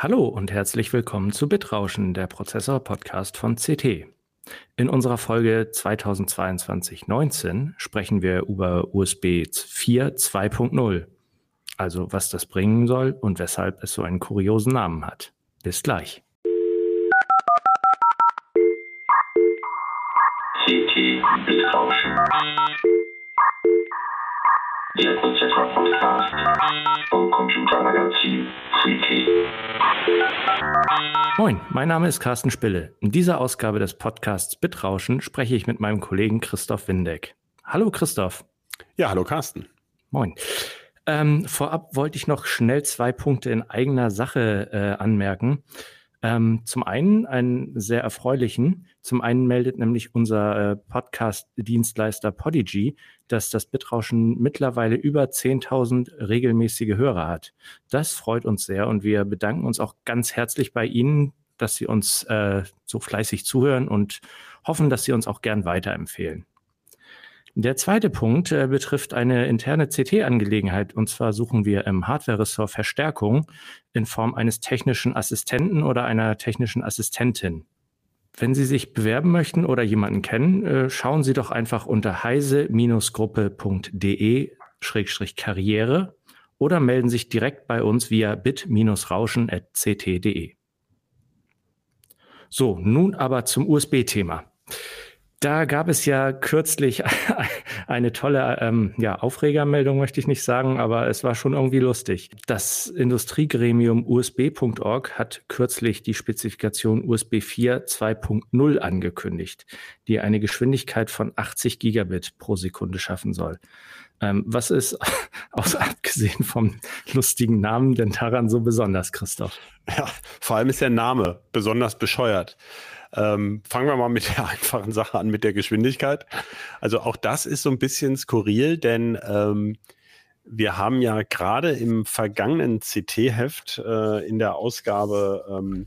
Hallo und herzlich willkommen zu Bitrauschen, der Prozessor-Podcast von CT. In unserer Folge 2022-19 sprechen wir über USB 4 2.0, also was das bringen soll und weshalb es so einen kuriosen Namen hat. Bis gleich. CT Bitrauschen. Der Prozessor-Podcast vom Computermagazin CT. Moin, mein Name ist Carsten Spille. In dieser Ausgabe des Podcasts Bitrauschen spreche ich mit meinem Kollegen Christoph Windeck. Hallo Christoph. Ja, hallo Carsten. Moin. Ähm, vorab wollte ich noch schnell zwei Punkte in eigener Sache äh, anmerken. Ähm, zum einen einen sehr erfreulichen. Zum einen meldet nämlich unser äh, Podcast-Dienstleister Podigy, dass das Bitrauschen mittlerweile über 10.000 regelmäßige Hörer hat. Das freut uns sehr und wir bedanken uns auch ganz herzlich bei Ihnen, dass Sie uns äh, so fleißig zuhören und hoffen, dass Sie uns auch gern weiterempfehlen. Der zweite Punkt äh, betrifft eine interne CT-Angelegenheit. Und zwar suchen wir im Hardware-Ressort Verstärkung in Form eines technischen Assistenten oder einer technischen Assistentin. Wenn Sie sich bewerben möchten oder jemanden kennen, äh, schauen Sie doch einfach unter heise-gruppe.de-karriere oder melden sich direkt bei uns via bit-rauschen.ct.de. So, nun aber zum USB-Thema. Da gab es ja kürzlich eine tolle ähm, ja, Aufregermeldung, möchte ich nicht sagen, aber es war schon irgendwie lustig. Das Industriegremium USB.org hat kürzlich die Spezifikation USB 4 2.0 angekündigt, die eine Geschwindigkeit von 80 Gigabit pro Sekunde schaffen soll. Ähm, was ist, aus abgesehen vom lustigen Namen, denn daran so besonders, Christoph? Ja, vor allem ist der Name besonders bescheuert. Ähm, fangen wir mal mit der einfachen Sache an, mit der Geschwindigkeit. Also auch das ist so ein bisschen skurril, denn ähm, wir haben ja gerade im vergangenen CT-Heft äh, in der Ausgabe, ähm,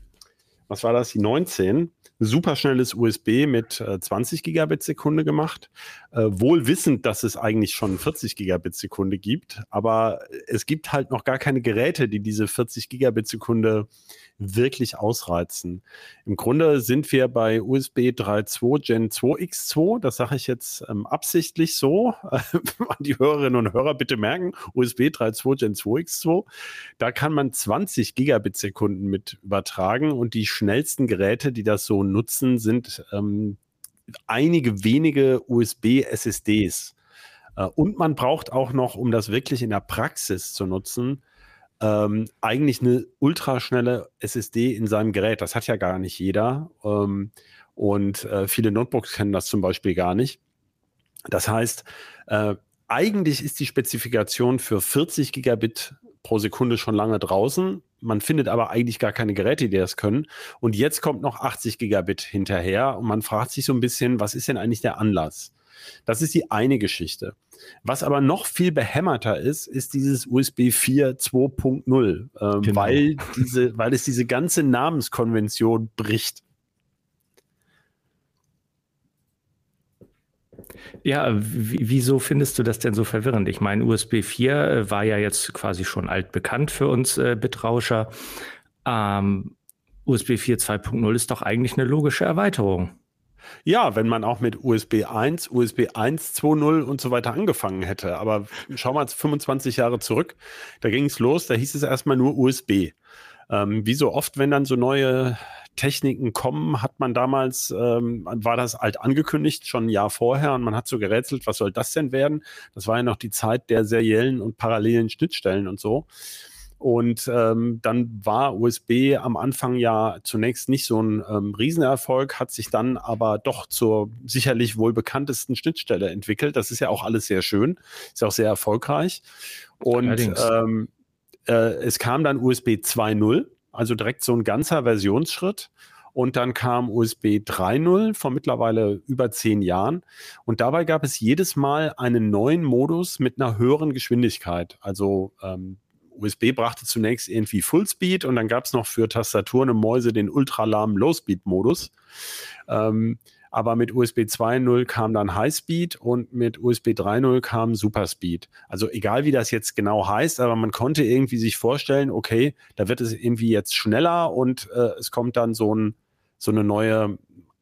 was war das, die 19, superschnelles USB mit äh, 20 Gigabit Sekunde gemacht. Äh, wohl wissend, dass es eigentlich schon 40 Gigabit Sekunde gibt, aber es gibt halt noch gar keine Geräte, die diese 40 Gigabit Sekunde wirklich ausreizen. Im Grunde sind wir bei USB 3.2 Gen 2X2, das sage ich jetzt ähm, absichtlich so, an die Hörerinnen und Hörer bitte merken, USB 3.2 Gen 2X2, da kann man 20 Gigabit Sekunden mit übertragen und die schnellsten Geräte, die das so nutzen, sind ähm, einige wenige USB-SSDs. Äh, und man braucht auch noch, um das wirklich in der Praxis zu nutzen, ähm, eigentlich eine ultraschnelle SSD in seinem Gerät. Das hat ja gar nicht jeder. Ähm, und äh, viele Notebooks kennen das zum Beispiel gar nicht. Das heißt, äh, eigentlich ist die Spezifikation für 40 Gigabit pro Sekunde schon lange draußen. Man findet aber eigentlich gar keine Geräte, die das können. Und jetzt kommt noch 80 Gigabit hinterher und man fragt sich so ein bisschen, was ist denn eigentlich der Anlass? Das ist die eine Geschichte. Was aber noch viel behämmerter ist, ist dieses USB 4 2.0, ähm, genau. weil, diese, weil es diese ganze Namenskonvention bricht. Ja, wieso findest du das denn so verwirrend? Ich meine, USB 4 äh, war ja jetzt quasi schon altbekannt für uns äh, Bitrauscher. Ähm, USB 4 2.0 ist doch eigentlich eine logische Erweiterung. Ja, wenn man auch mit USB 1, USB 1 2.0 und so weiter angefangen hätte. Aber schau mal 25 Jahre zurück, da ging es los, da hieß es erstmal nur USB. Ähm, wie so oft, wenn dann so neue Techniken kommen, hat man damals, ähm, war das alt angekündigt, schon ein Jahr vorher, und man hat so gerätselt, was soll das denn werden? Das war ja noch die Zeit der seriellen und parallelen Schnittstellen und so. Und ähm, dann war USB am Anfang ja zunächst nicht so ein ähm, Riesenerfolg, hat sich dann aber doch zur sicherlich wohl bekanntesten Schnittstelle entwickelt. Das ist ja auch alles sehr schön, ist auch sehr erfolgreich. Und ähm, äh, es kam dann USB 2.0, also direkt so ein ganzer Versionsschritt. Und dann kam USB 3.0 vor mittlerweile über zehn Jahren. Und dabei gab es jedes Mal einen neuen Modus mit einer höheren Geschwindigkeit. Also ähm, USB brachte zunächst irgendwie Fullspeed und dann gab es noch für Tastaturen und Mäuse den ultralahmen Low-Speed-Modus. Ähm, aber mit USB 2.0 kam dann Highspeed und mit USB 3.0 kam Superspeed. Also egal wie das jetzt genau heißt, aber man konnte irgendwie sich vorstellen, okay, da wird es irgendwie jetzt schneller und äh, es kommt dann so, ein, so eine neue,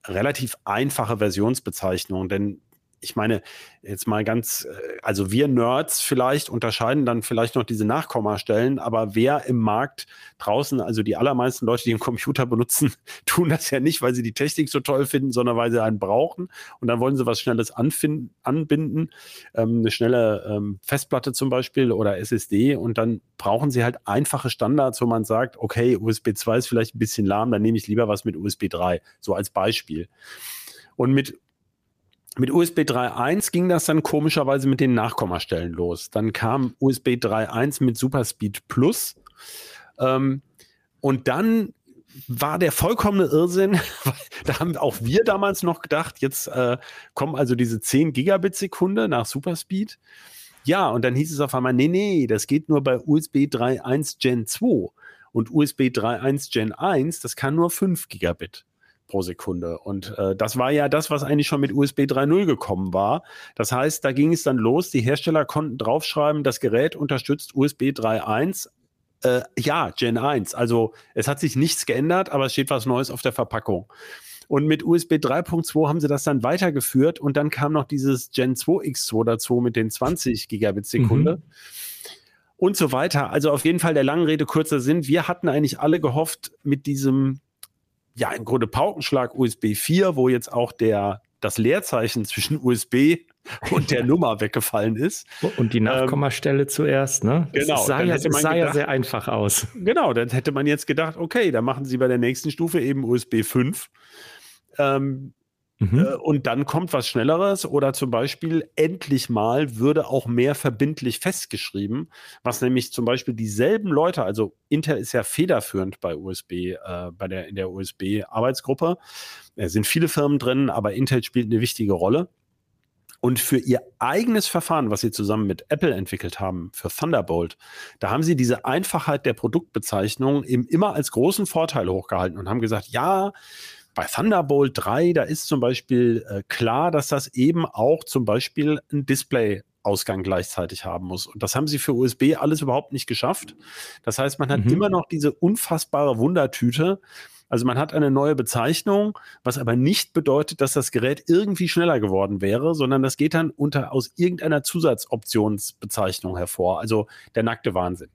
relativ einfache Versionsbezeichnung, denn ich meine, jetzt mal ganz, äh, also wir Nerds vielleicht unterscheiden dann vielleicht noch diese Nachkommastellen, aber wer im Markt draußen, also die allermeisten Leute, die einen Computer benutzen, tun das ja nicht, weil sie die Technik so toll finden, sondern weil sie einen brauchen. Und dann wollen sie was Schnelles anfinden, anbinden, ähm, eine schnelle ähm, Festplatte zum Beispiel oder SSD und dann brauchen sie halt einfache Standards, wo man sagt, okay, USB 2 ist vielleicht ein bisschen lahm, dann nehme ich lieber was mit USB 3, so als Beispiel. Und mit mit USB 3.1 ging das dann komischerweise mit den Nachkommastellen los. Dann kam USB 3.1 mit Superspeed Plus. Ähm, und dann war der vollkommene Irrsinn. da haben auch wir damals noch gedacht, jetzt äh, kommen also diese 10 Gigabit Sekunde nach Superspeed. Ja, und dann hieß es auf einmal, nee, nee, das geht nur bei USB 3.1 Gen 2. Und USB 3.1 Gen 1, das kann nur 5 Gigabit pro Sekunde. Und äh, das war ja das, was eigentlich schon mit USB 3.0 gekommen war. Das heißt, da ging es dann los. Die Hersteller konnten draufschreiben, das Gerät unterstützt USB 3.1. Äh, ja, Gen 1. Also es hat sich nichts geändert, aber es steht was Neues auf der Verpackung. Und mit USB 3.2 haben sie das dann weitergeführt und dann kam noch dieses Gen 2X2 dazu mit den 20 Gigabit Sekunde. Mhm und so weiter. Also auf jeden Fall der langen Rede kurzer Sinn. Wir hatten eigentlich alle gehofft, mit diesem ja, im Grunde Paukenschlag USB 4, wo jetzt auch der, das Leerzeichen zwischen USB und der Nummer weggefallen ist. Und die ähm, Nachkommastelle ähm, zuerst, ne? Genau. Es sah, ja, es sah gedacht, ja sehr einfach aus. Genau, dann hätte man jetzt gedacht, okay, dann machen sie bei der nächsten Stufe eben USB 5. Ähm, Mhm. Äh, und dann kommt was Schnelleres oder zum Beispiel endlich mal würde auch mehr verbindlich festgeschrieben, was nämlich zum Beispiel dieselben Leute, also Intel ist ja federführend bei USB, äh, bei der, in der USB-Arbeitsgruppe. Es sind viele Firmen drin, aber Intel spielt eine wichtige Rolle. Und für ihr eigenes Verfahren, was sie zusammen mit Apple entwickelt haben, für Thunderbolt, da haben sie diese Einfachheit der Produktbezeichnung eben immer als großen Vorteil hochgehalten und haben gesagt, ja, bei Thunderbolt 3, da ist zum Beispiel äh, klar, dass das eben auch zum Beispiel ein Display Ausgang gleichzeitig haben muss. Und das haben sie für USB alles überhaupt nicht geschafft. Das heißt, man hat mhm. immer noch diese unfassbare Wundertüte. Also man hat eine neue Bezeichnung, was aber nicht bedeutet, dass das Gerät irgendwie schneller geworden wäre, sondern das geht dann unter aus irgendeiner Zusatzoptionsbezeichnung hervor. Also der nackte Wahnsinn.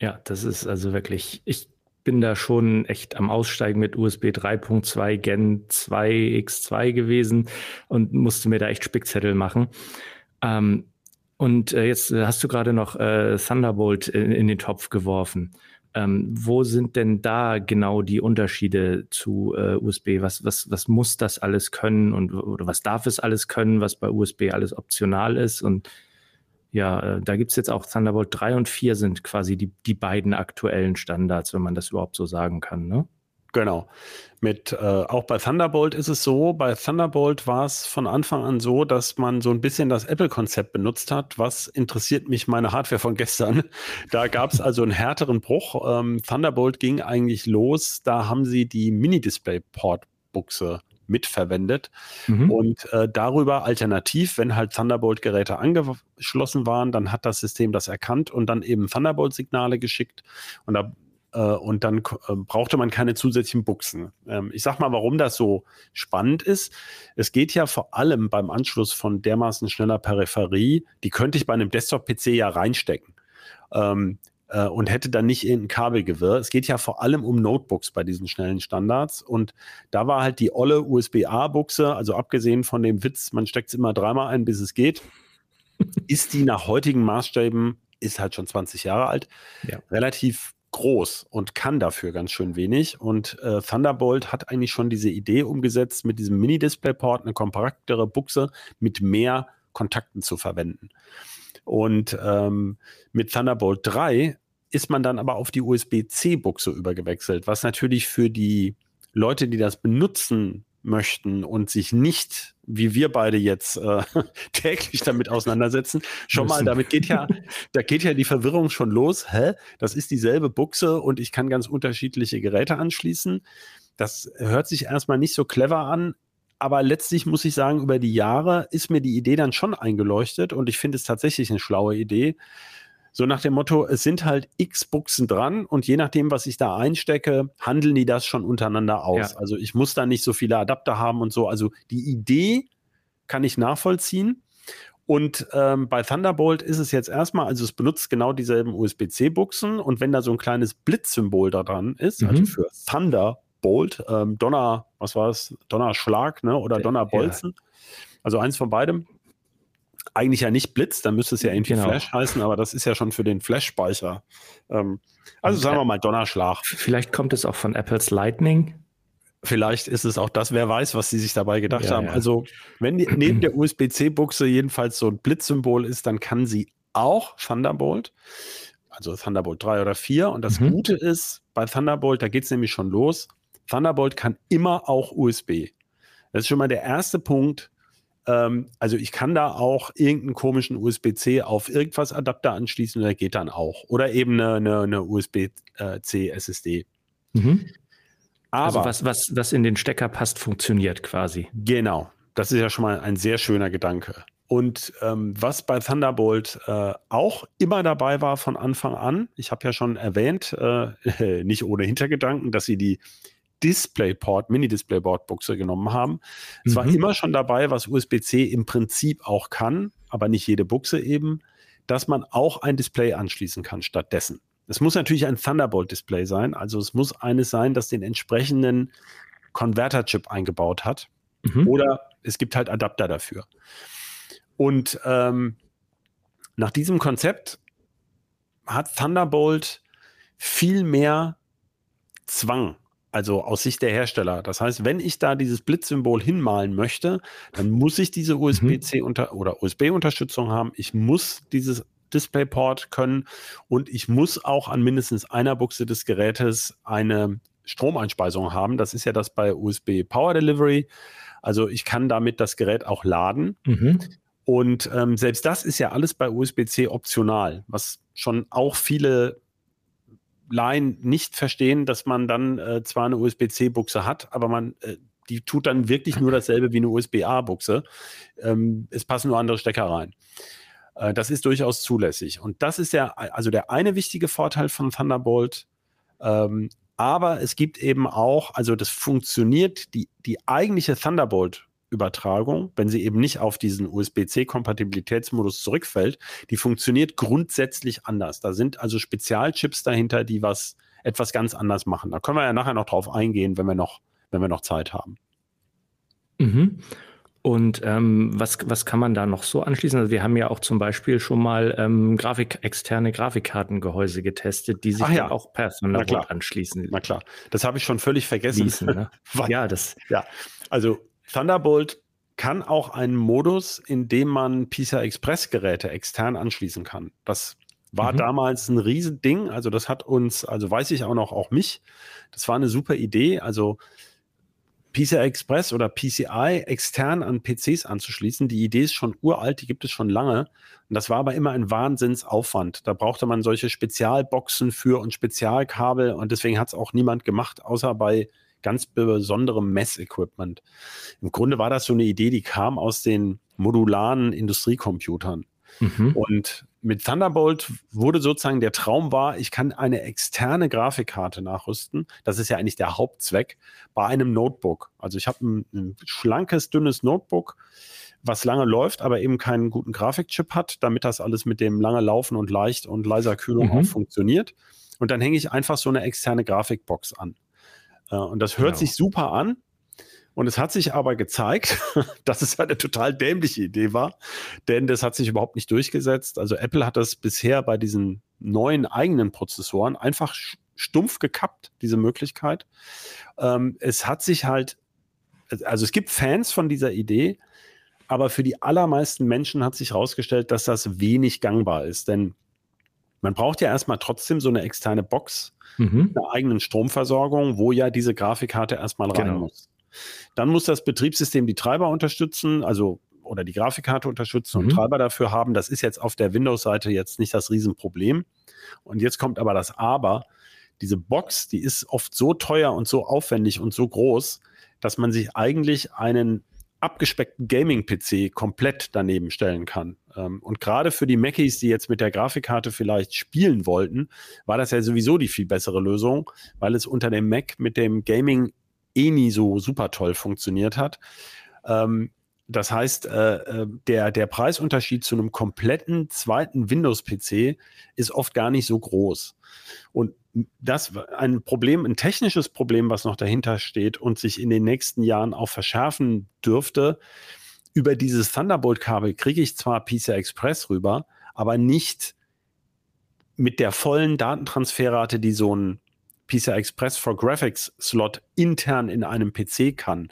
Ja, das ist also wirklich, ich bin da schon echt am Aussteigen mit USB 3.2 Gen 2 X2 gewesen und musste mir da echt Spickzettel machen. Ähm, und äh, jetzt hast du gerade noch äh, Thunderbolt in, in, den Topf geworfen. Ähm, wo sind denn da genau die Unterschiede zu äh, USB? Was, was, was muss das alles können und oder was darf es alles können, was bei USB alles optional ist? Und ja, äh, da gibt's jetzt auch Thunderbolt 3 und 4 sind quasi die, die beiden aktuellen Standards, wenn man das überhaupt so sagen kann, ne? Genau. Mit, äh, auch bei Thunderbolt ist es so, bei Thunderbolt war es von Anfang an so, dass man so ein bisschen das Apple-Konzept benutzt hat. Was interessiert mich meine Hardware von gestern? Da gab es also einen härteren Bruch. Ähm, Thunderbolt ging eigentlich los, da haben sie die Mini-Display-Port-Buchse mitverwendet. Mhm. Und äh, darüber alternativ, wenn halt Thunderbolt-Geräte angeschlossen waren, dann hat das System das erkannt und dann eben Thunderbolt-Signale geschickt. Und da äh, und dann äh, brauchte man keine zusätzlichen Buchsen. Ähm, ich sag mal, warum das so spannend ist. Es geht ja vor allem beim Anschluss von dermaßen schneller Peripherie, die könnte ich bei einem Desktop-PC ja reinstecken. Äh, und hätte dann nicht irgendein Kabelgewirr. Es geht ja vor allem um Notebooks bei diesen schnellen Standards. Und da war halt die olle USB-A-Buchse, also abgesehen von dem Witz, man steckt es immer dreimal ein, bis es geht, ist die nach heutigen Maßstäben, ist halt schon 20 Jahre alt, ja. relativ groß und kann dafür ganz schön wenig. Und äh, Thunderbolt hat eigentlich schon diese Idee umgesetzt, mit diesem Mini-Display-Port eine kompaktere Buchse mit mehr Kontakten zu verwenden. Und ähm, mit Thunderbolt 3 ist man dann aber auf die USB-C-Buchse übergewechselt, was natürlich für die Leute, die das benutzen möchten und sich nicht, wie wir beide jetzt äh, täglich damit auseinandersetzen, schon mal, damit geht ja, da geht ja die Verwirrung schon los. Hä? Das ist dieselbe Buchse und ich kann ganz unterschiedliche Geräte anschließen. Das hört sich erstmal nicht so clever an, aber letztlich muss ich sagen, über die Jahre ist mir die Idee dann schon eingeleuchtet und ich finde es tatsächlich eine schlaue Idee. So nach dem Motto, es sind halt x Buchsen dran und je nachdem, was ich da einstecke, handeln die das schon untereinander aus. Ja. Also ich muss da nicht so viele Adapter haben und so. Also die Idee kann ich nachvollziehen. Und ähm, bei Thunderbolt ist es jetzt erstmal, also es benutzt genau dieselben USB-C-Buchsen und wenn da so ein kleines Blitzsymbol da dran ist, also mhm. also für Thunderbolt, ähm, Donner, was war es, Donnerschlag ne? oder Donnerbolzen, ja. also eins von beidem, eigentlich ja nicht Blitz, dann müsste es ja irgendwie genau. Flash heißen, aber das ist ja schon für den Flash-Speicher. Ähm, also sagen wir mal Donnerschlag. Vielleicht kommt es auch von Apples Lightning. Vielleicht ist es auch das, wer weiß, was sie sich dabei gedacht ja, haben. Ja. Also, wenn die, neben der USB-C-Buchse jedenfalls so ein Blitzsymbol ist, dann kann sie auch Thunderbolt, also Thunderbolt 3 oder 4. Und das mhm. Gute ist, bei Thunderbolt, da geht es nämlich schon los, Thunderbolt kann immer auch USB. Das ist schon mal der erste Punkt, ähm, also ich kann da auch irgendeinen komischen USB-C auf irgendwas Adapter anschließen und der geht dann auch. Oder eben eine, eine, eine USB-C SSD. Mhm. Aber also was, was, was in den Stecker passt, funktioniert quasi. Genau. Das ist ja schon mal ein sehr schöner Gedanke. Und ähm, was bei Thunderbolt äh, auch immer dabei war von Anfang an, ich habe ja schon erwähnt, äh, nicht ohne Hintergedanken, dass sie die DisplayPort, Mini-DisplayPort-Buchse genommen haben. Es mhm. war immer schon dabei, was USB-C im Prinzip auch kann, aber nicht jede Buchse eben, dass man auch ein Display anschließen kann stattdessen. Es muss natürlich ein Thunderbolt-Display sein, also es muss eines sein, das den entsprechenden Converter-Chip eingebaut hat. Mhm. Oder es gibt halt Adapter dafür. Und ähm, nach diesem Konzept hat Thunderbolt viel mehr Zwang also aus Sicht der Hersteller. Das heißt, wenn ich da dieses Blitzsymbol hinmalen möchte, dann muss ich diese USB-C mhm. unter oder USB-Unterstützung haben. Ich muss dieses DisplayPort können und ich muss auch an mindestens einer Buchse des Gerätes eine Stromeinspeisung haben. Das ist ja das bei USB Power Delivery. Also ich kann damit das Gerät auch laden. Mhm. Und ähm, selbst das ist ja alles bei USB-C optional, was schon auch viele Laien nicht verstehen, dass man dann äh, zwar eine USB-C-Buchse hat, aber man äh, die tut dann wirklich nur dasselbe wie eine USB-A-Buchse. Ähm, es passen nur andere Stecker rein. Äh, das ist durchaus zulässig. Und das ist ja also der eine wichtige Vorteil von Thunderbolt. Ähm, aber es gibt eben auch, also das funktioniert, die, die eigentliche Thunderbolt Übertragung, wenn sie eben nicht auf diesen USB-C-Kompatibilitätsmodus zurückfällt, die funktioniert grundsätzlich anders. Da sind also Spezialchips dahinter, die was etwas ganz anders machen. Da können wir ja nachher noch drauf eingehen, wenn wir noch, wenn wir noch Zeit haben. Mhm. Und ähm, was, was kann man da noch so anschließen? Also wir haben ja auch zum Beispiel schon mal ähm, Grafik, externe Grafikkartengehäuse getestet, die sich ja. auch per Thunderbolt anschließen. Na klar, das habe ich schon völlig vergessen. Ließen, ne? ja, das. Ja, also Thunderbolt kann auch einen Modus, in dem man PCI Express Geräte extern anschließen kann. Das war mhm. damals ein Riesending. Also das hat uns, also weiß ich auch noch, auch mich. Das war eine super Idee. Also PCI Express oder PCI extern an PCs anzuschließen. Die Idee ist schon uralt, die gibt es schon lange. Und das war aber immer ein Wahnsinnsaufwand. Da brauchte man solche Spezialboxen für und Spezialkabel und deswegen hat es auch niemand gemacht, außer bei ganz besonderem Messequipment. Im Grunde war das so eine Idee, die kam aus den modularen Industriecomputern. Mhm. Und mit Thunderbolt wurde sozusagen der Traum war, ich kann eine externe Grafikkarte nachrüsten. Das ist ja eigentlich der Hauptzweck bei einem Notebook. Also ich habe ein, ein schlankes, dünnes Notebook, was lange läuft, aber eben keinen guten Grafikchip hat, damit das alles mit dem lange Laufen und leicht und leiser Kühlung mhm. auch funktioniert. Und dann hänge ich einfach so eine externe Grafikbox an. Äh, und das hört genau. sich super an. Und es hat sich aber gezeigt, dass es eine total dämliche Idee war, denn das hat sich überhaupt nicht durchgesetzt. Also Apple hat das bisher bei diesen neuen eigenen Prozessoren einfach stumpf gekappt, diese Möglichkeit. Ähm, es hat sich halt, also es gibt Fans von dieser Idee, aber für die allermeisten Menschen hat sich herausgestellt, dass das wenig gangbar ist, denn man braucht ja erstmal trotzdem so eine externe Box, mhm. einer eigenen Stromversorgung, wo ja diese Grafikkarte erstmal rein genau. muss. Dann muss das Betriebssystem die Treiber unterstützen, also oder die Grafikkarte unterstützen mhm. und Treiber dafür haben. Das ist jetzt auf der Windows-Seite jetzt nicht das Riesenproblem. Und jetzt kommt aber das Aber. Diese Box, die ist oft so teuer und so aufwendig und so groß, dass man sich eigentlich einen abgespeckten Gaming-PC komplett daneben stellen kann. Ähm, und gerade für die Macis, die jetzt mit der Grafikkarte vielleicht spielen wollten, war das ja sowieso die viel bessere Lösung, weil es unter dem Mac mit dem Gaming eh nie so super toll funktioniert hat. Ähm, das heißt, äh, äh, der, der Preisunterschied zu einem kompletten zweiten Windows-PC ist oft gar nicht so groß. Und das ein Problem, ein technisches Problem, was noch dahinter steht und sich in den nächsten Jahren auch verschärfen dürfte. Über dieses Thunderbolt-Kabel kriege ich zwar PCI Express rüber, aber nicht mit der vollen Datentransferrate, die so ein PCI Express for Graphics Slot intern in einem PC kann.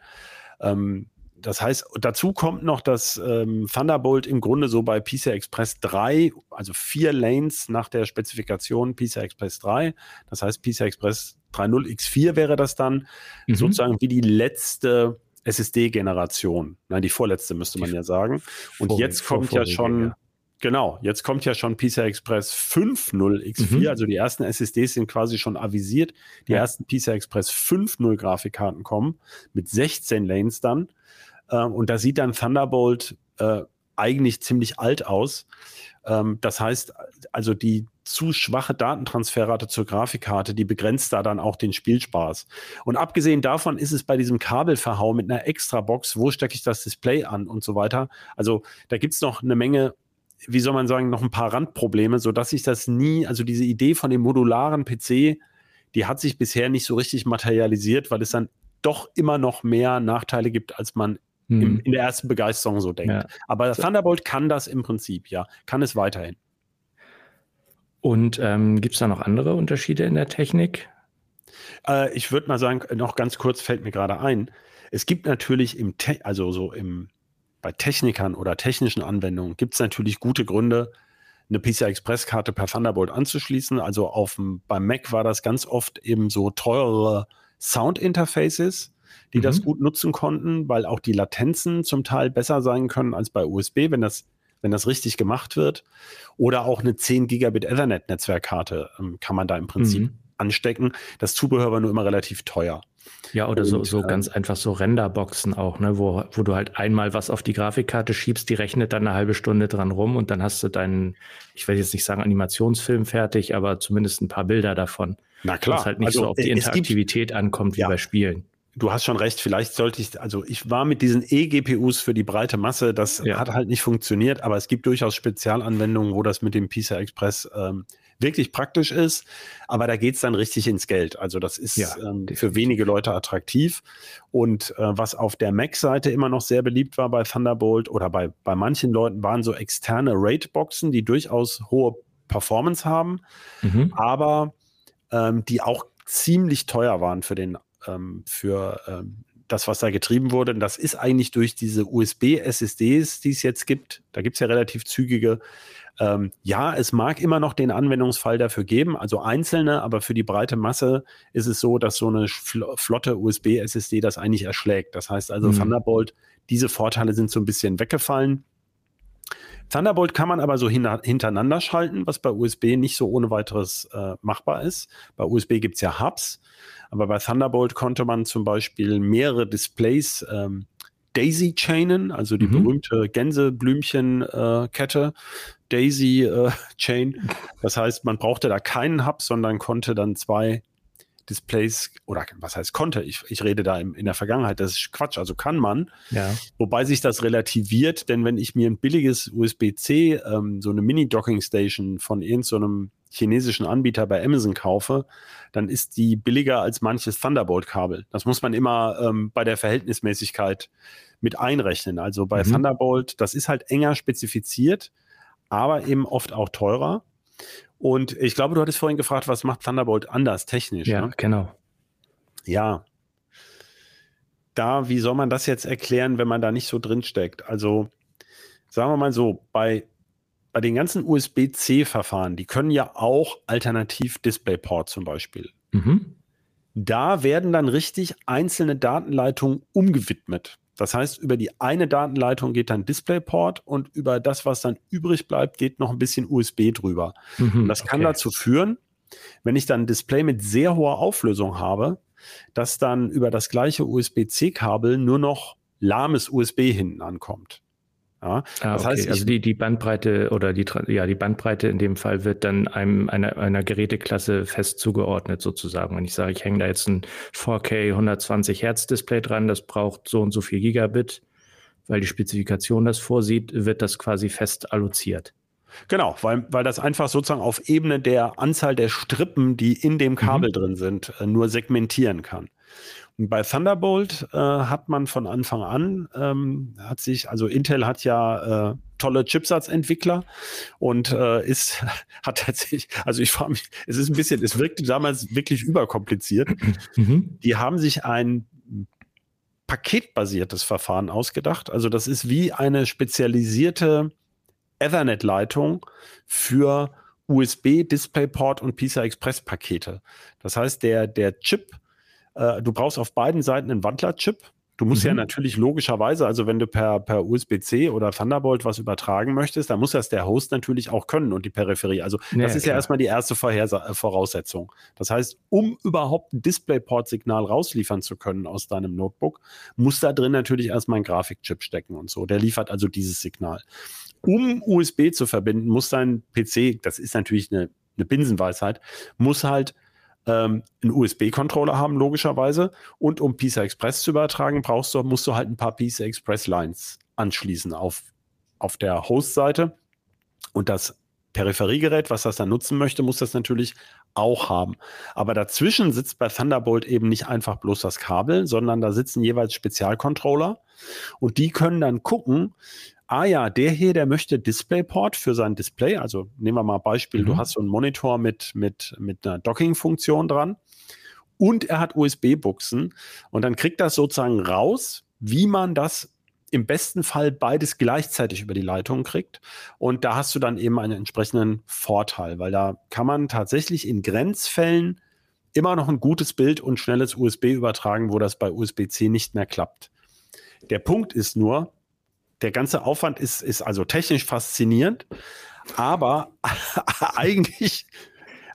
Ähm, das heißt, dazu kommt noch, dass ähm, Thunderbolt im Grunde so bei PCI Express 3, also vier Lanes nach der Spezifikation PCI Express 3, das heißt PCI Express 3.0 X4 wäre das dann, mhm. sozusagen wie die letzte SSD-Generation. Nein, die vorletzte müsste man ja sagen. Und jetzt kommt ja schon, genau, jetzt kommt ja schon PCI Express 5.0 X4, mhm. also die ersten SSDs sind quasi schon avisiert. Die ja. ersten PCI Express 5.0 Grafikkarten kommen mit 16 Lanes dann. Ähm, und da sieht dann Thunderbolt äh, eigentlich ziemlich alt aus. Ähm, das heißt, also die zu schwache Datentransferrate zur Grafikkarte, die begrenzt da dann auch den Spielspaß. Und abgesehen davon ist es bei diesem Kabelverhau mit einer Extra-Box, wo stecke ich das Display an und so weiter. Also da gibt es noch eine Menge, wie soll man sagen, noch ein paar Randprobleme, sodass ich das nie, also diese Idee von dem modularen PC, die hat sich bisher nicht so richtig materialisiert, weil es dann doch immer noch mehr Nachteile gibt, als man hm. im, in der ersten Begeisterung so denkt. Ja. Aber Thunderbolt kann das im Prinzip, ja, kann es weiterhin. Und ähm, gibt es da noch andere Unterschiede in der Technik? Äh, ich würde mal sagen, noch ganz kurz fällt mir gerade ein. Es gibt natürlich im, Te also so im, bei Technikern oder technischen Anwendungen gibt es natürlich gute Gründe, eine PCI Express Karte per Thunderbolt anzuschließen. Also auf dem, beim Mac war das ganz oft eben so teurere Sound Interfaces die mhm. das gut nutzen konnten, weil auch die Latenzen zum Teil besser sein können als bei USB, wenn das, wenn das richtig gemacht wird. Oder auch eine 10 Gigabit Ethernet Netzwerkkarte ähm, kann man da im Prinzip mhm. anstecken. Das Zubehör war nur immer relativ teuer. Ja, oder und, so, so äh, ganz einfach so Renderboxen auch, ne, wo, wo du halt einmal was auf die Grafikkarte schiebst, die rechnet dann eine halbe Stunde dran rum und dann hast du deinen, ich will jetzt nicht sagen Animationsfilm fertig, aber zumindest ein paar Bilder davon. Na klar. Dass halt nicht also, so auf die Interaktivität gibt, ankommt wie ja. bei Spielen du hast schon recht, vielleicht sollte ich, also ich war mit diesen E-GPUs für die breite Masse, das ja. hat halt nicht funktioniert, aber es gibt durchaus Spezialanwendungen, wo das mit dem PISA Express ähm, wirklich praktisch ist, aber da geht es dann richtig ins Geld. Also das ist ja, ähm, für wenige Leute attraktiv. Und äh, was auf der Mac-Seite immer noch sehr beliebt war bei Thunderbolt oder bei, bei manchen Leuten waren so externe RAID-Boxen, die durchaus hohe Performance haben, mhm. aber ähm, die auch ziemlich teuer waren für den ähm, für ähm, das, was da getrieben wurde. Und das ist eigentlich durch diese USB-SSDs, die es jetzt gibt. Da gibt es ja relativ zügige. Ähm, ja, es mag immer noch den Anwendungsfall dafür geben, also einzelne, aber für die breite Masse ist es so, dass so eine flotte USB-SSD das eigentlich erschlägt. Das heißt also, mhm. Thunderbolt, diese Vorteile sind so ein bisschen weggefallen. Thunderbolt kann man aber so hin hintereinander schalten, was bei USB nicht so ohne weiteres äh, machbar ist. Bei USB gibt es ja Hubs. Aber bei Thunderbolt konnte man zum Beispiel mehrere Displays ähm, Daisy chainen, also die mhm. berühmte Gänseblümchenkette. Äh, Daisy äh, Chain. Das heißt, man brauchte da keinen Hub, sondern konnte dann zwei Displays oder was heißt konnte, ich, ich rede da im, in der Vergangenheit, das ist Quatsch, also kann man. Ja. Wobei sich das relativiert, denn wenn ich mir ein billiges USB-C, ähm, so eine Mini-Docking-Station von irgendeinem so chinesischen Anbieter bei Amazon kaufe, dann ist die billiger als manches Thunderbolt-Kabel. Das muss man immer ähm, bei der Verhältnismäßigkeit mit einrechnen. Also bei mhm. Thunderbolt, das ist halt enger spezifiziert, aber eben oft auch teurer. Und ich glaube, du hattest vorhin gefragt, was macht Thunderbolt anders technisch? Ja, ne? genau. Ja. Da, wie soll man das jetzt erklären, wenn man da nicht so drin steckt? Also, sagen wir mal so, bei, bei den ganzen USB-C-Verfahren, die können ja auch alternativ DisplayPort zum Beispiel. Mhm. Da werden dann richtig einzelne Datenleitungen umgewidmet. Das heißt, über die eine Datenleitung geht dann DisplayPort und über das, was dann übrig bleibt, geht noch ein bisschen USB drüber. Mhm, und das kann okay. dazu führen, wenn ich dann ein Display mit sehr hoher Auflösung habe, dass dann über das gleiche USB-C-Kabel nur noch lahmes USB hinten ankommt. Ja, ah, das okay. heißt, also die, die Bandbreite oder die, ja, die Bandbreite in dem Fall wird dann einem, einer, einer Geräteklasse fest zugeordnet sozusagen. Wenn ich sage, ich hänge da jetzt ein 4K 120 Hertz Display dran, das braucht so und so viel Gigabit, weil die Spezifikation das vorsieht, wird das quasi fest alloziert. Genau, weil, weil das einfach sozusagen auf Ebene der Anzahl der Strippen, die in dem Kabel mhm. drin sind, äh, nur segmentieren kann. Und bei Thunderbolt äh, hat man von Anfang an, ähm, hat sich, also Intel hat ja äh, tolle Chipsatzentwickler und äh, ist, hat tatsächlich, also ich frage mich, es ist ein bisschen, es wirkte damals wirklich überkompliziert. Mhm. Die haben sich ein paketbasiertes Verfahren ausgedacht. Also das ist wie eine spezialisierte Ethernet-Leitung für USB, DisplayPort und PCI Express Pakete. Das heißt, der, der Chip äh, du brauchst auf beiden Seiten einen Wandlerchip. Du musst mhm. ja natürlich logischerweise, also wenn du per, per USB-C oder Thunderbolt was übertragen möchtest, dann muss das der Host natürlich auch können und die Peripherie. Also das ja, ist klar. ja erstmal die erste Vorhersa äh, Voraussetzung. Das heißt, um überhaupt ein DisplayPort-Signal rausliefern zu können aus deinem Notebook, muss da drin natürlich erstmal ein Grafikchip stecken und so. Der liefert also dieses Signal. Um USB zu verbinden, muss dein PC, das ist natürlich eine, eine Binsenweisheit, muss halt ähm, einen USB-Controller haben, logischerweise. Und um PISA Express zu übertragen, brauchst du, musst du halt ein paar PISA Express Lines anschließen auf, auf der Host-Seite. Und das Peripheriegerät, was das dann nutzen möchte, muss das natürlich auch haben. Aber dazwischen sitzt bei Thunderbolt eben nicht einfach bloß das Kabel, sondern da sitzen jeweils Spezialcontroller und die können dann gucken, ah ja, der hier, der möchte DisplayPort für sein Display. Also nehmen wir mal Beispiel, mhm. du hast so einen Monitor mit, mit, mit einer Docking-Funktion dran und er hat USB-Buchsen und dann kriegt das sozusagen raus, wie man das im besten Fall beides gleichzeitig über die Leitung kriegt. Und da hast du dann eben einen entsprechenden Vorteil, weil da kann man tatsächlich in Grenzfällen immer noch ein gutes Bild und schnelles USB übertragen, wo das bei USB-C nicht mehr klappt. Der Punkt ist nur, der ganze Aufwand ist, ist also technisch faszinierend, aber eigentlich,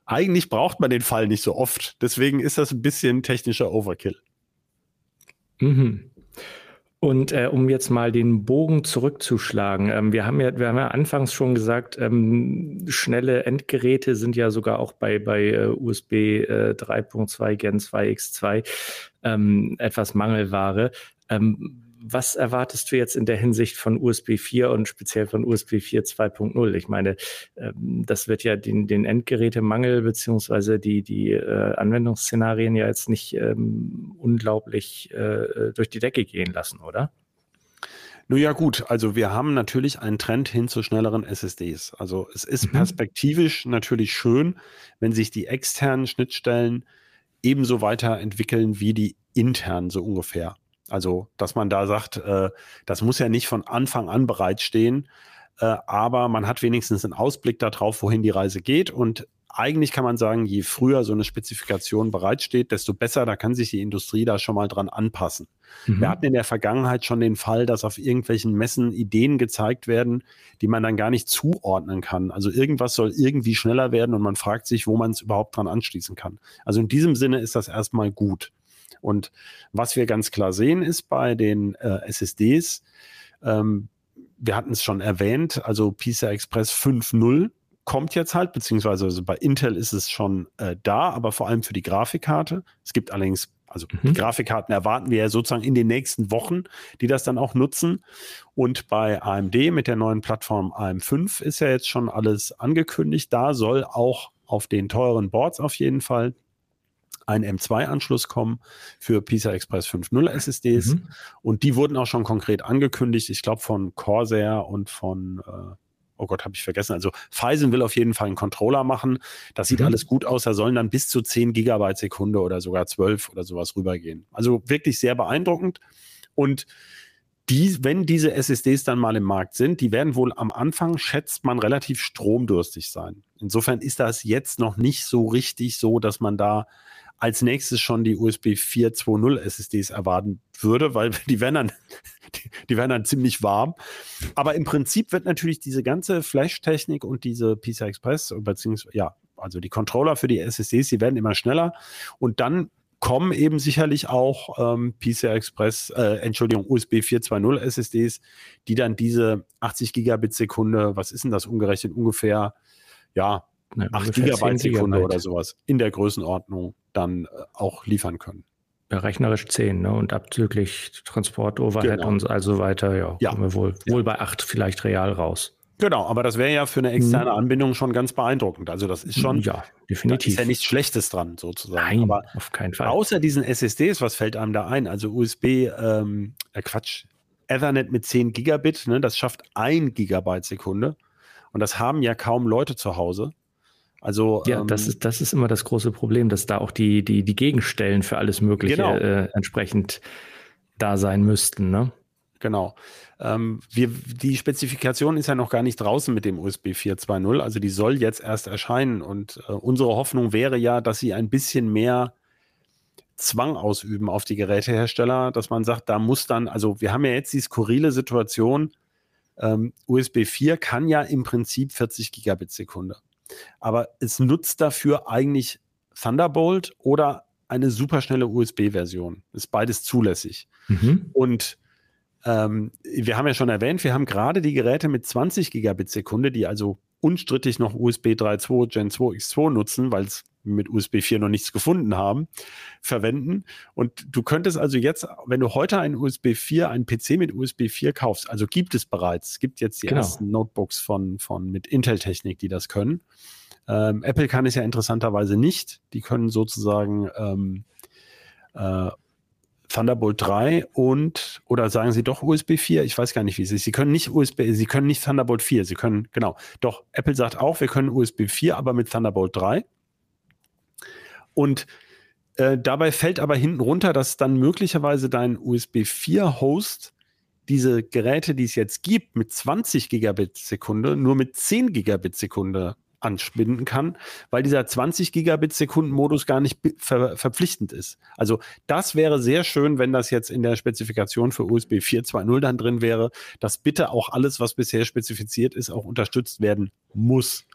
eigentlich braucht man den Fall nicht so oft. Deswegen ist das ein bisschen technischer Overkill. Mhm. Und äh, um jetzt mal den Bogen zurückzuschlagen, ähm, wir, haben ja, wir haben ja anfangs schon gesagt, ähm, schnelle Endgeräte sind ja sogar auch bei, bei äh, USB äh, 3.2 Gen 2 X2 ähm, etwas Mangelware. Ähm, was erwartest du jetzt in der Hinsicht von USB 4 und speziell von USB 4 2.0? Ich meine, ähm, das wird ja den, den Endgerätemangel beziehungsweise die, die äh, Anwendungsszenarien ja jetzt nicht ähm, unglaublich äh, durch die Decke gehen lassen, oder? Nun ja, gut. Also wir haben natürlich einen Trend hin zu schnelleren SSDs. Also es ist mhm. perspektivisch natürlich schön, wenn sich die externen Schnittstellen ebenso weiterentwickeln wie die internen so ungefähr. Also, dass man da sagt, äh, das muss ja nicht von Anfang an bereitstehen, äh, aber man hat wenigstens einen Ausblick darauf, wohin die Reise geht. Und eigentlich kann man sagen, je früher so eine Spezifikation bereitsteht, desto besser, da kann sich die Industrie da schon mal dran anpassen. Mhm. Wir hatten in der Vergangenheit schon den Fall, dass auf irgendwelchen Messen Ideen gezeigt werden, die man dann gar nicht zuordnen kann. Also irgendwas soll irgendwie schneller werden und man fragt sich, wo man es überhaupt dran anschließen kann. Also in diesem Sinne ist das erstmal gut. Und was wir ganz klar sehen, ist bei den äh, SSDs, ähm, wir hatten es schon erwähnt, also PCI Express 5.0 kommt jetzt halt, beziehungsweise also bei Intel ist es schon äh, da, aber vor allem für die Grafikkarte. Es gibt allerdings, also mhm. die Grafikkarten erwarten wir ja sozusagen in den nächsten Wochen, die das dann auch nutzen. Und bei AMD mit der neuen Plattform AM5 ist ja jetzt schon alles angekündigt. Da soll auch auf den teuren Boards auf jeden Fall ein M2-Anschluss kommen für PISA Express 5.0 SSDs. Mhm. Und die wurden auch schon konkret angekündigt. Ich glaube von Corsair und von, äh, oh Gott, habe ich vergessen. Also Phison will auf jeden Fall einen Controller machen. Das sieht mhm. alles gut aus. Da sollen dann bis zu 10 Gigabyte Sekunde oder sogar 12 oder sowas rübergehen. Also wirklich sehr beeindruckend. Und die, wenn diese SSDs dann mal im Markt sind, die werden wohl am Anfang, schätzt man, relativ stromdurstig sein. Insofern ist das jetzt noch nicht so richtig so, dass man da als nächstes schon die USB 4.2.0 SSDs erwarten würde, weil die werden dann, die, die werden dann ziemlich warm. Aber im Prinzip wird natürlich diese ganze Flash-Technik und diese PCI Express, beziehungsweise, ja, also die Controller für die SSDs, die werden immer schneller und dann kommen eben sicherlich auch ähm, PCI Express, äh, Entschuldigung, USB 4.2.0 SSDs, die dann diese 80 Gigabit Sekunde, was ist denn das umgerechnet ungefähr, ja, ne, 8 Gigabyte Sekunde oder sowas in der Größenordnung dann äh, auch liefern können. Ja, rechnerisch 10, ne? Und abzüglich Transport, Overhead genau. und also weiter, ja, ja. kommen wir wohl, wohl bei 8 vielleicht real raus. Genau, aber das wäre ja für eine externe mhm. Anbindung schon ganz beeindruckend. Also das ist schon, ja, definitiv. ist ja nichts Schlechtes dran sozusagen. Nein, aber auf keinen Fall. Außer diesen SSDs, was fällt einem da ein? Also USB, ähm, äh Quatsch, Ethernet mit 10 Gigabit, ne, das schafft 1 Gigabyte Sekunde. Und das haben ja kaum Leute zu Hause. Also, ja, ähm, das, ist, das ist immer das große Problem, dass da auch die, die, die Gegenstellen für alles Mögliche genau. äh, entsprechend da sein müssten. Ne? Genau. Ähm, wir, die Spezifikation ist ja noch gar nicht draußen mit dem USB 4.2.0, also die soll jetzt erst erscheinen und äh, unsere Hoffnung wäre ja, dass sie ein bisschen mehr Zwang ausüben auf die Gerätehersteller, dass man sagt, da muss dann, also wir haben ja jetzt die skurrile Situation, ähm, USB 4 kann ja im Prinzip 40 Gigabit Sekunde. Aber es nutzt dafür eigentlich Thunderbolt oder eine superschnelle USB-Version. Ist beides zulässig. Mhm. Und ähm, wir haben ja schon erwähnt, wir haben gerade die Geräte mit 20 Gigabit Sekunde, die also unstrittig noch USB 3.2 Gen 2 X2 nutzen, weil es mit USB 4 noch nichts gefunden haben, verwenden. Und du könntest also jetzt, wenn du heute ein USB 4, einen PC mit USB 4 kaufst, also gibt es bereits, es gibt jetzt die genau. ersten Notebooks von, von mit Intel-Technik, die das können. Ähm, Apple kann es ja interessanterweise nicht. Die können sozusagen ähm, äh, Thunderbolt 3 und oder sagen Sie doch USB 4? Ich weiß gar nicht, wie es ist. Sie können nicht USB, Sie können nicht Thunderbolt 4. Sie können genau. Doch Apple sagt auch, wir können USB 4, aber mit Thunderbolt 3. Und äh, dabei fällt aber hinten runter, dass dann möglicherweise dein USB 4 Host diese Geräte, die es jetzt gibt, mit 20 Gigabit Sekunde nur mit 10 Gigabit Sekunde anspinden kann, weil dieser 20 Gigabit Sekunden Modus gar nicht ver verpflichtend ist. Also das wäre sehr schön, wenn das jetzt in der Spezifikation für USB 4.2.0 dann drin wäre, dass bitte auch alles, was bisher spezifiziert ist, auch unterstützt werden muss.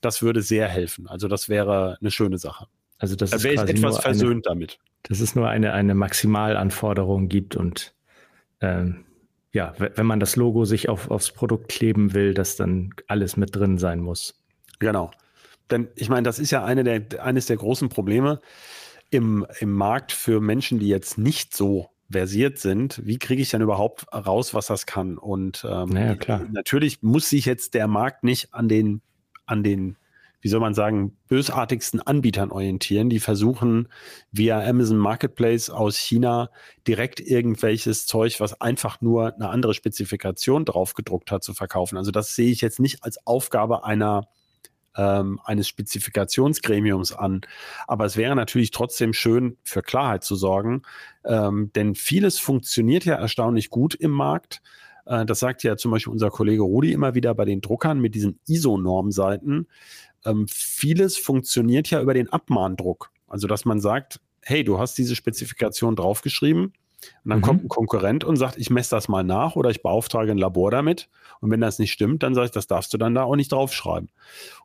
Das würde sehr helfen. Also das wäre eine schöne Sache. Also das da wäre ich etwas versöhnt eine, damit. Dass es nur eine, eine Maximalanforderung gibt und ähm, ja, wenn man das Logo sich auf, aufs Produkt kleben will, dass dann alles mit drin sein muss. Genau. Denn ich meine, das ist ja eine der, eines der großen Probleme im, im Markt für Menschen, die jetzt nicht so versiert sind. Wie kriege ich denn überhaupt raus, was das kann? Und ähm, naja, klar. natürlich muss sich jetzt der Markt nicht an den, an den, wie soll man sagen, bösartigsten Anbietern orientieren, die versuchen via Amazon Marketplace aus China direkt irgendwelches Zeug, was einfach nur eine andere Spezifikation draufgedruckt hat, zu verkaufen. Also das sehe ich jetzt nicht als Aufgabe einer ähm, eines Spezifikationsgremiums an. Aber es wäre natürlich trotzdem schön, für Klarheit zu sorgen, ähm, denn vieles funktioniert ja erstaunlich gut im Markt. Äh, das sagt ja zum Beispiel unser Kollege Rudi immer wieder bei den Druckern mit diesen ISO-Normseiten. Ähm, vieles funktioniert ja über den Abmahndruck. Also, dass man sagt, hey, du hast diese Spezifikation draufgeschrieben, und dann mhm. kommt ein Konkurrent und sagt, ich messe das mal nach oder ich beauftrage ein Labor damit. Und wenn das nicht stimmt, dann sage ich, das darfst du dann da auch nicht draufschreiben.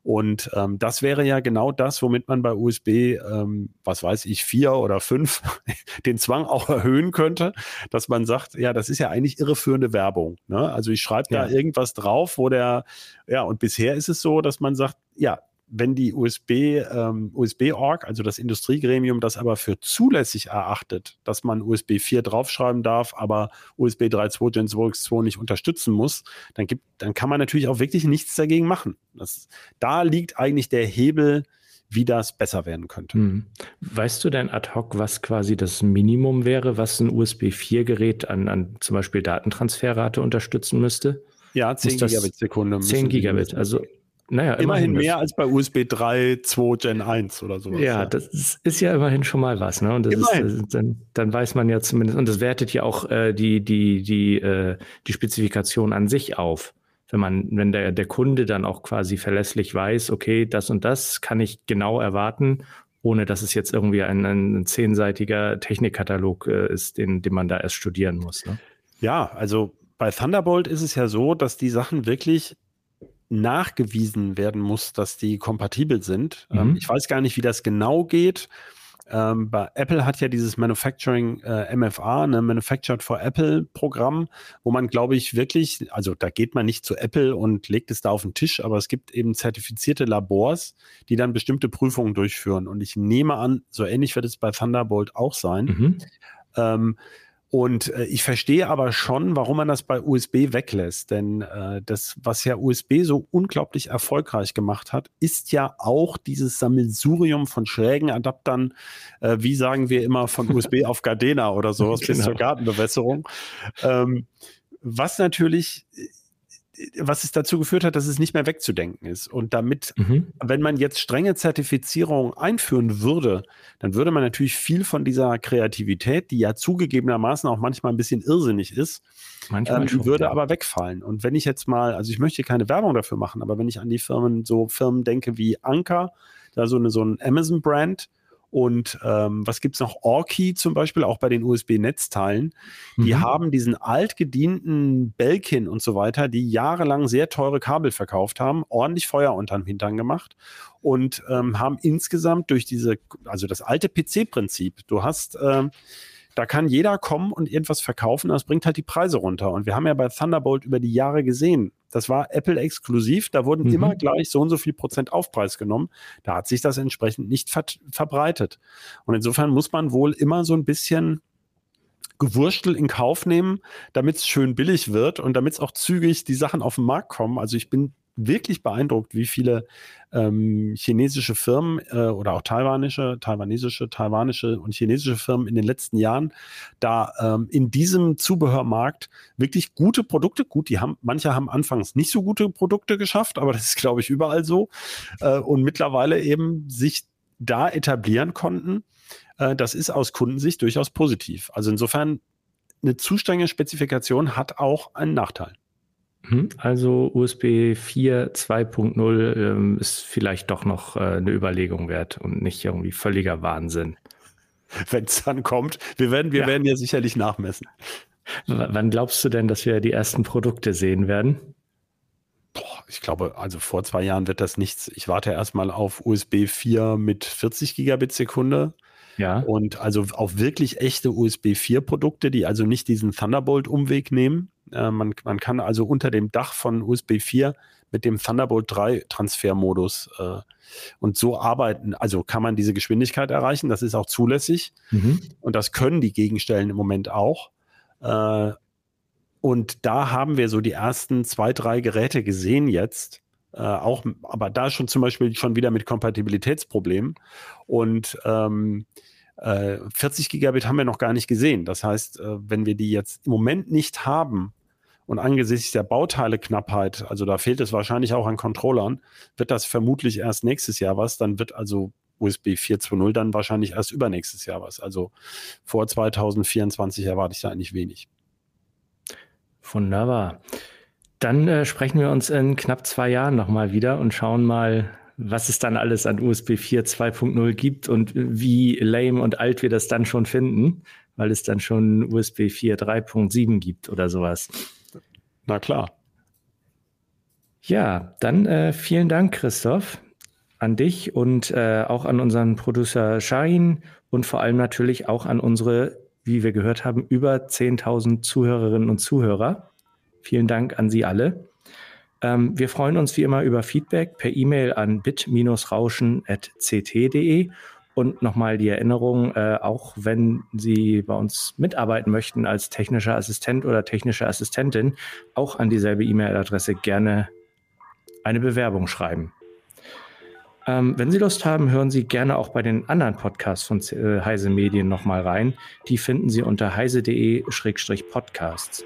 Und ähm, das wäre ja genau das, womit man bei USB, ähm, was weiß ich, vier oder fünf, den Zwang auch erhöhen könnte, dass man sagt, ja, das ist ja eigentlich irreführende Werbung. Ne? Also ich schreibe ja. da irgendwas drauf, wo der, ja, und bisher ist es so, dass man sagt, ja, wenn die USB, ähm, USB-Org, also das Industriegremium, das aber für zulässig erachtet, dass man USB 4 draufschreiben darf, aber USB 3.2 Gen 2 X2 nicht unterstützen muss, dann gibt, dann kann man natürlich auch wirklich nichts dagegen machen. Das, da liegt eigentlich der Hebel, wie das besser werden könnte. Hm. Weißt du denn ad hoc, was quasi das Minimum wäre, was ein USB 4-Gerät an, an zum Beispiel Datentransferrate unterstützen müsste? Ja, 10 Gigabit Sekunde. 10 Gigabit, also naja, immerhin, immerhin mehr als bei USB 3, 2 Gen 1 oder sowas. Ja, ja, das ist ja immerhin schon mal was. Ne? Und das ist, äh, dann, dann weiß man ja zumindest, und das wertet ja auch äh, die, die, die, äh, die Spezifikation an sich auf. Wenn man, wenn der, der Kunde dann auch quasi verlässlich weiß, okay, das und das kann ich genau erwarten, ohne dass es jetzt irgendwie ein, ein zehnseitiger Technikkatalog äh, ist, den, den man da erst studieren muss. Ne? Ja, also bei Thunderbolt ist es ja so, dass die Sachen wirklich nachgewiesen werden muss, dass die kompatibel sind. Ähm, mhm. Ähm, ich weiß gar nicht, wie das genau geht. Ähm, bei Apple hat ja dieses Manufacturing äh, MFA, ne, Manufactured for Apple Programm, wo man, glaube ich, wirklich, also da geht man nicht zu Apple und legt es da auf den Tisch, aber es gibt eben zertifizierte Labors, die dann bestimmte Prüfungen durchführen. Und ich nehme an, so ähnlich wird es bei Thunderbolt auch sein. Mhm. Ähm, und äh, ich verstehe aber schon, warum man das bei USB weglässt. Denn äh, das, was ja USB so unglaublich erfolgreich gemacht hat, ist ja auch dieses Sammelsurium von schrägen Adaptern, äh, wie sagen wir immer, von USB auf Gardena oder sowas genau. bis zur Gartenbewässerung. Ähm, was natürlich was es dazu geführt hat, dass es nicht mehr wegzudenken ist. Und damit, mhm. wenn man jetzt strenge Zertifizierung einführen würde, dann würde man natürlich viel von dieser Kreativität, die ja zugegebenermaßen auch manchmal ein bisschen irrsinnig ist, manchmal ähm, schon, würde ja. aber wegfallen. Und wenn ich jetzt mal, also ich möchte keine Werbung dafür machen, aber wenn ich an die Firmen, so Firmen denke wie Anker, da so eine, so ein Amazon-Brand, und ähm, was es noch? Orkey zum Beispiel, auch bei den USB-Netzteilen. Die mhm. haben diesen altgedienten Belkin und so weiter, die jahrelang sehr teure Kabel verkauft haben, ordentlich Feuer unterm Hintern gemacht und ähm, haben insgesamt durch diese, also das alte PC-Prinzip, du hast ähm, da kann jeder kommen und irgendwas verkaufen, das bringt halt die Preise runter. Und wir haben ja bei Thunderbolt über die Jahre gesehen, das war Apple exklusiv, da wurden mhm. immer gleich so und so viel Prozent Aufpreis genommen. Da hat sich das entsprechend nicht ver verbreitet. Und insofern muss man wohl immer so ein bisschen Gewurstel in Kauf nehmen, damit es schön billig wird und damit es auch zügig die Sachen auf den Markt kommen. Also ich bin wirklich beeindruckt, wie viele ähm, chinesische Firmen äh, oder auch taiwanische, taiwanesische, taiwanische und chinesische Firmen in den letzten Jahren da ähm, in diesem Zubehörmarkt wirklich gute Produkte, gut, die haben, manche haben anfangs nicht so gute Produkte geschafft, aber das ist, glaube ich, überall so äh, und mittlerweile eben sich da etablieren konnten. Äh, das ist aus Kundensicht durchaus positiv. Also insofern eine zu strenge Spezifikation hat auch einen Nachteil. Mhm. Also USB 4 2.0 ähm, ist vielleicht doch noch äh, eine Überlegung wert und nicht irgendwie völliger Wahnsinn. Wenn es dann kommt, wir werden, wir ja. werden ja sicherlich nachmessen. W wann glaubst du denn, dass wir die ersten Produkte sehen werden? Boah, ich glaube, also vor zwei Jahren wird das nichts. Ich warte erstmal auf USB 4 mit 40 Gigabit Sekunde. Ja. Und also auf wirklich echte USB 4 Produkte, die also nicht diesen Thunderbolt-Umweg nehmen. Äh, man, man kann also unter dem Dach von USB 4 mit dem Thunderbolt 3 Transfermodus äh, und so arbeiten. Also kann man diese Geschwindigkeit erreichen. Das ist auch zulässig. Mhm. Und das können die Gegenstellen im Moment auch. Äh, und da haben wir so die ersten zwei, drei Geräte gesehen jetzt. Äh, auch, aber da schon zum Beispiel schon wieder mit Kompatibilitätsproblemen. Und ähm, 40 äh, Gigabit haben wir noch gar nicht gesehen. Das heißt, äh, wenn wir die jetzt im Moment nicht haben und angesichts der Bauteileknappheit, also da fehlt es wahrscheinlich auch an Controllern, wird das vermutlich erst nächstes Jahr was. Dann wird also USB 4.2.0 dann wahrscheinlich erst übernächstes Jahr was. Also vor 2024 erwarte ich da eigentlich wenig. Wunderbar. Dann äh, sprechen wir uns in knapp zwei Jahren nochmal wieder und schauen mal, was es dann alles an USB 4 2.0 gibt und wie lame und alt wir das dann schon finden, weil es dann schon USB 4 3.7 gibt oder sowas. Na klar. Ja, dann äh, vielen Dank, Christoph, an dich und äh, auch an unseren Producer Shahin und vor allem natürlich auch an unsere, wie wir gehört haben, über 10.000 Zuhörerinnen und Zuhörer. Vielen Dank an Sie alle. Ähm, wir freuen uns wie immer über Feedback per E-Mail an bit-rauschen.ct.de und nochmal die Erinnerung, äh, auch wenn Sie bei uns mitarbeiten möchten als technischer Assistent oder technische Assistentin, auch an dieselbe E-Mail-Adresse gerne eine Bewerbung schreiben. Ähm, wenn Sie Lust haben, hören Sie gerne auch bei den anderen Podcasts von äh, Heise Medien nochmal rein. Die finden Sie unter heise.de-podcasts.